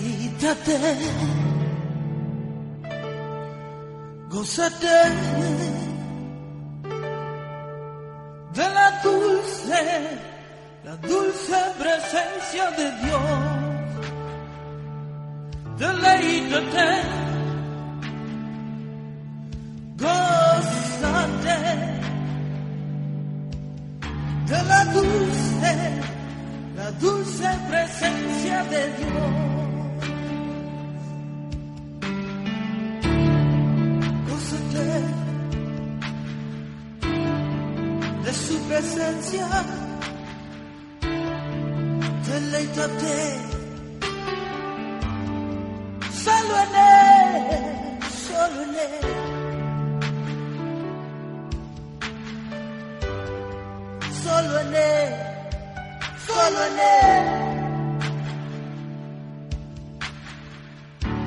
deleítate, gózate de la dulce, la dulce presencia de Dios. Deleítate, de la dulce, la dulce presencia de Dios. Su presencia, deleítate solo en él, solo en él. Solo en él, solo en él.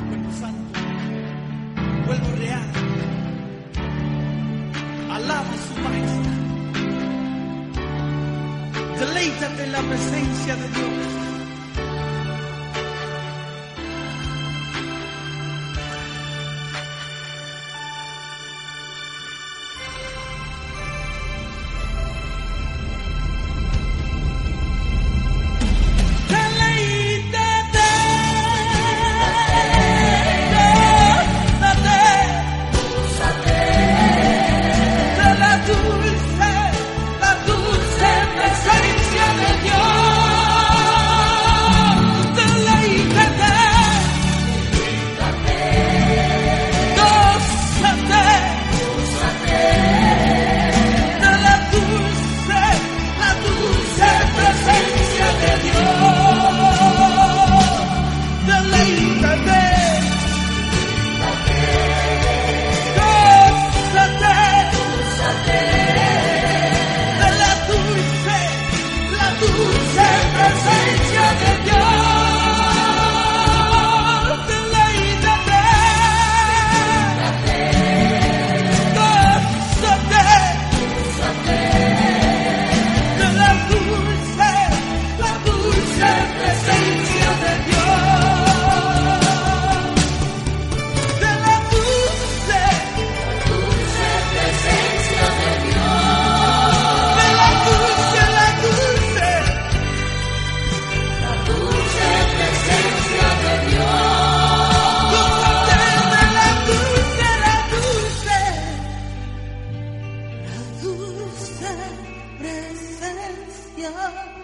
Cuerpo santo, vuelvo real. Alaba su majestad. En la presencia de Dios. 想